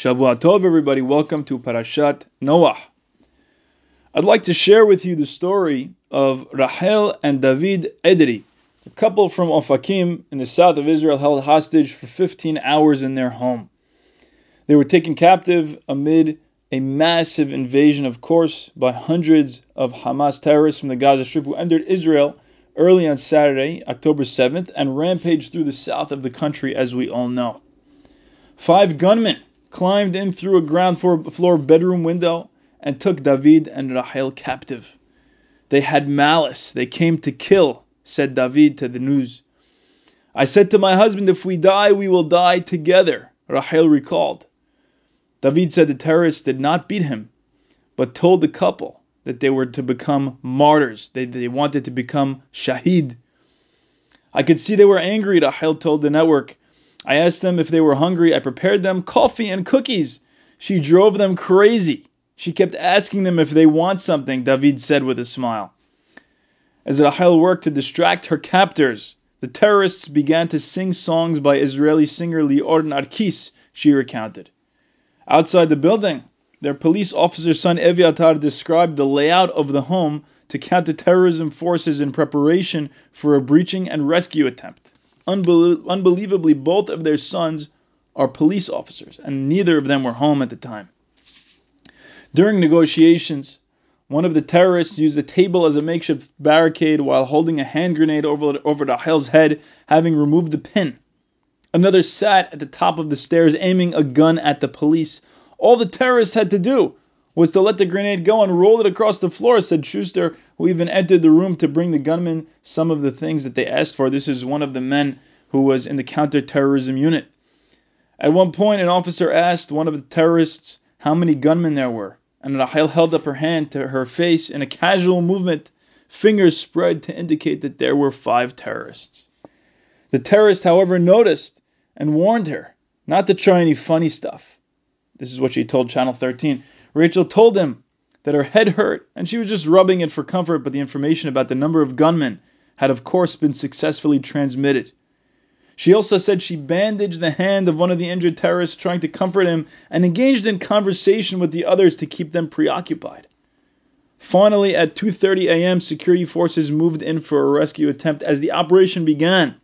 Shavua Tov, everybody. Welcome to Parashat Noah. I'd like to share with you the story of Rahel and David Edri, a couple from Ofakim in the south of Israel held hostage for 15 hours in their home. They were taken captive amid a massive invasion, of course, by hundreds of Hamas terrorists from the Gaza Strip who entered Israel early on Saturday, October 7th, and rampaged through the south of the country, as we all know. Five gunmen climbed in through a ground floor bedroom window and took David and Rahel captive. They had malice. They came to kill, said David to the news. I said to my husband, if we die, we will die together, Rahel recalled. David said the terrorists did not beat him, but told the couple that they were to become martyrs. They, they wanted to become shahid. I could see they were angry, Rahel told the network. I asked them if they were hungry. I prepared them coffee and cookies. She drove them crazy. She kept asking them if they want something, David said with a smile. As Rahel worked to distract her captors, the terrorists began to sing songs by Israeli singer Lior Narkis, she recounted. Outside the building, their police officer son Eviatar described the layout of the home to counter-terrorism forces in preparation for a breaching and rescue attempt. Unbel- unbelievably, both of their sons are police officers, and neither of them were home at the time. During negotiations, one of the terrorists used a table as a makeshift barricade while holding a hand grenade over, over Rahel's head, having removed the pin. Another sat at the top of the stairs aiming a gun at the police. All the terrorists had to do was to let the grenade go and roll it across the floor, said Schuster, who even entered the room to bring the gunmen some of the things that they asked for. This is one of the men who was in the counterterrorism unit. At one point, an officer asked one of the terrorists how many gunmen there were, and Rahel held up her hand to her face in a casual movement, fingers spread to indicate that there were five terrorists. The terrorist, however, noticed and warned her not to try any funny stuff. This is what she told Channel 13. Rachel told him that her head hurt and she was just rubbing it for comfort, but the information about the number of gunmen had, of course, been successfully transmitted. She also said she bandaged the hand of one of the injured terrorists, trying to comfort him, and engaged in conversation with the others to keep them preoccupied. Finally, at 2:30 a.m., security forces moved in for a rescue attempt. As the operation began,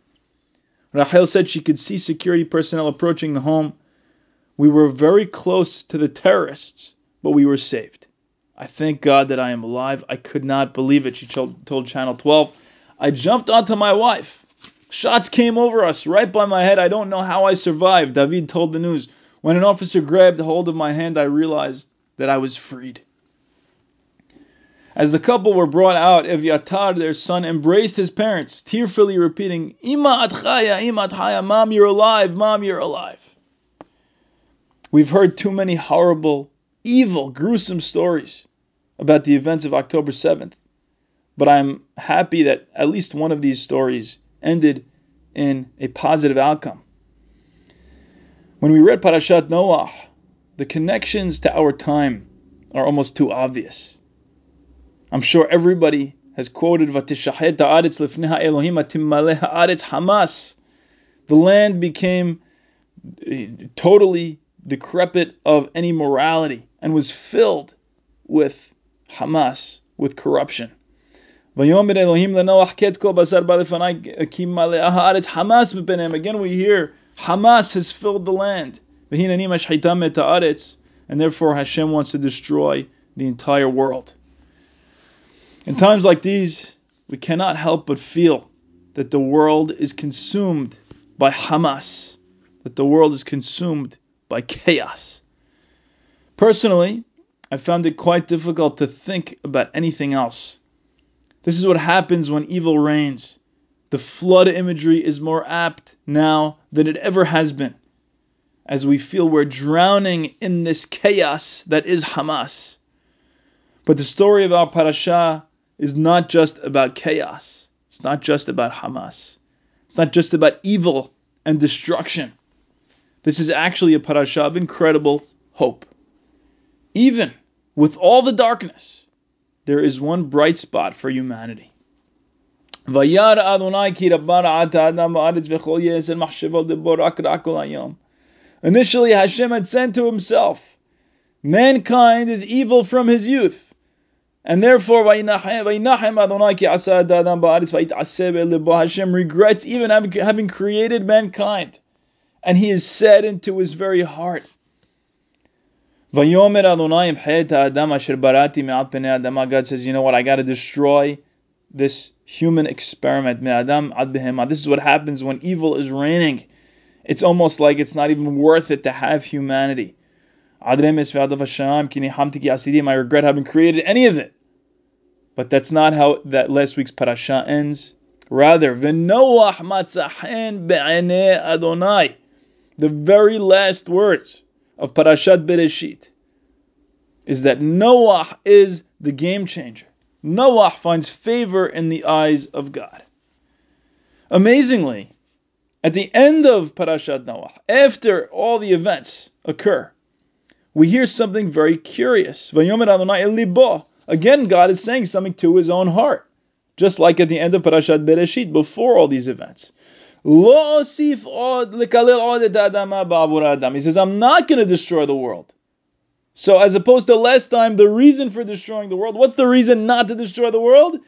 Rachel said she could see security personnel approaching the home. We were very close to the terrorists, but we were saved. I thank God that I am alive. I could not believe it, she told Channel 12. I jumped onto my wife. Shots came over us right by my head. I don't know how I survived, David told the news. When an officer grabbed hold of my hand, I realized that I was freed. As the couple were brought out, Evyatar, their son, embraced his parents, tearfully repeating, Ima atchaya, Ima atchaya, Mom, you're alive, Mom, you're alive. We've heard too many horrible, evil, gruesome stories about the events of October 7th, but I'm happy that at least one of these stories ended in a positive outcome. When we read Parashat Noah, the connections to our time are almost too obvious. I'm sure everybody has quoted Vatishahet ha'aretz lifnei Elohim atimmaleh ha'aretz Hamas. The land became eh, totally decrepit of any morality and was filled with Hamas, with corruption. Again, we hear Hamas has filled the land. And therefore Hashem wants to destroy the entire world. In times like these, we cannot help but feel that the world is consumed by Hamas, that the world is consumed by chaos. Personally, I found it quite difficult to think about anything else. This is what happens when evil reigns. The flood imagery is more apt now than it ever has been, as we feel we're drowning in this chaos that is Hamas. But the story of our parasha is not just about chaos. It's not just about Hamas. It's not just about evil and destruction. This is actually a parasha of incredible hope. Even with all the darkness, there is one bright spot for humanity. Initially, Hashem had sent to himself. Mankind is evil from his youth. And therefore, Hashem regrets even having created mankind. And he is said into his very heart. God says, you know what, I got to destroy this human experiment. This is what happens when evil is reigning. It's almost like it's not even worth it to have humanity. I regret having created any of it. But that's not how that last week's parasha ends. Rather, Adonai. The very last words of Parashat Bereshit is that Noah is the game changer. Noah finds favor in the eyes of God. Amazingly, at the end of Parashat Noah, after all the events occur, we hear something very curious. Again, God is saying something to his own heart, just like at the end of Parashat Bereshit, before all these events. He says, I'm not going to destroy the world. So, as opposed to last time, the reason for destroying the world, what's the reason not to destroy the world?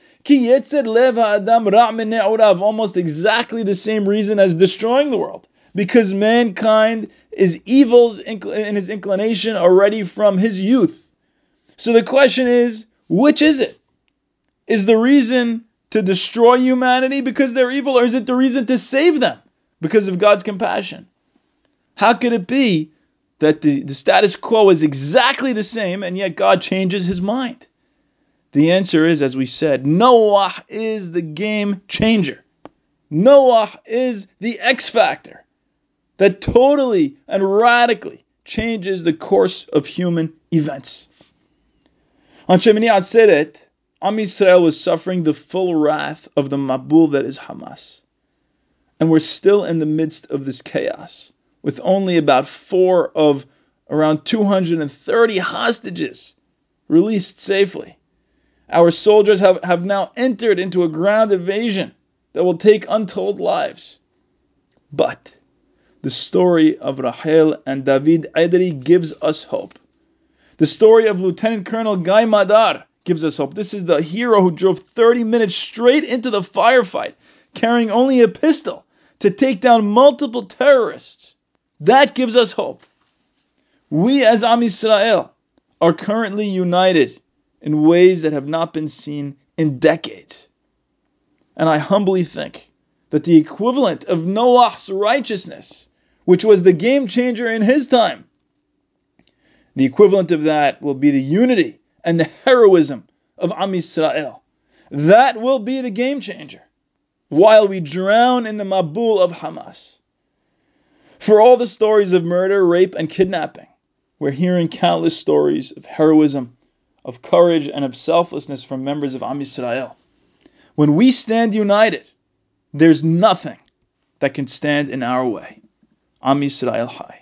Almost exactly the same reason as destroying the world. Because mankind is evils in his inclination already from his youth. So the question is, which is it? Is the reason to destroy humanity because they're evil, or is it the reason to save them because of God's compassion? How could it be that the, the status quo is exactly the same and yet God changes his mind? The answer is, as we said, Noah is the game changer. Noah is the X factor that totally and radically changes the course of human events. On Shemini Atzeret, Am Yisrael was suffering the full wrath of the Mabul that is Hamas. And we're still in the midst of this chaos, with only about four of around 230 hostages released safely. Our soldiers have, have now entered into a ground invasion that will take untold lives. But the story of Rahel and David Edri gives us hope. The story of Lieutenant Colonel Guy Madar gives us hope. This is the hero who drove 30 minutes straight into the firefight, carrying only a pistol to take down multiple terrorists. That gives us hope. We as Am Yisrael are currently united in ways that have not been seen in decades. And I humbly think that the equivalent of Noah's righteousness, which was the game changer in his time, the equivalent of that will be the unity and the heroism of Am Yisrael. That will be the game changer while we drown in the Mabul of Hamas. For all the stories of murder, rape, and kidnapping, we're hearing countless stories of heroism, of courage, and of selflessness from members of Am Yisrael. When we stand united, there's nothing that can stand in our way. Am Yisrael Chai.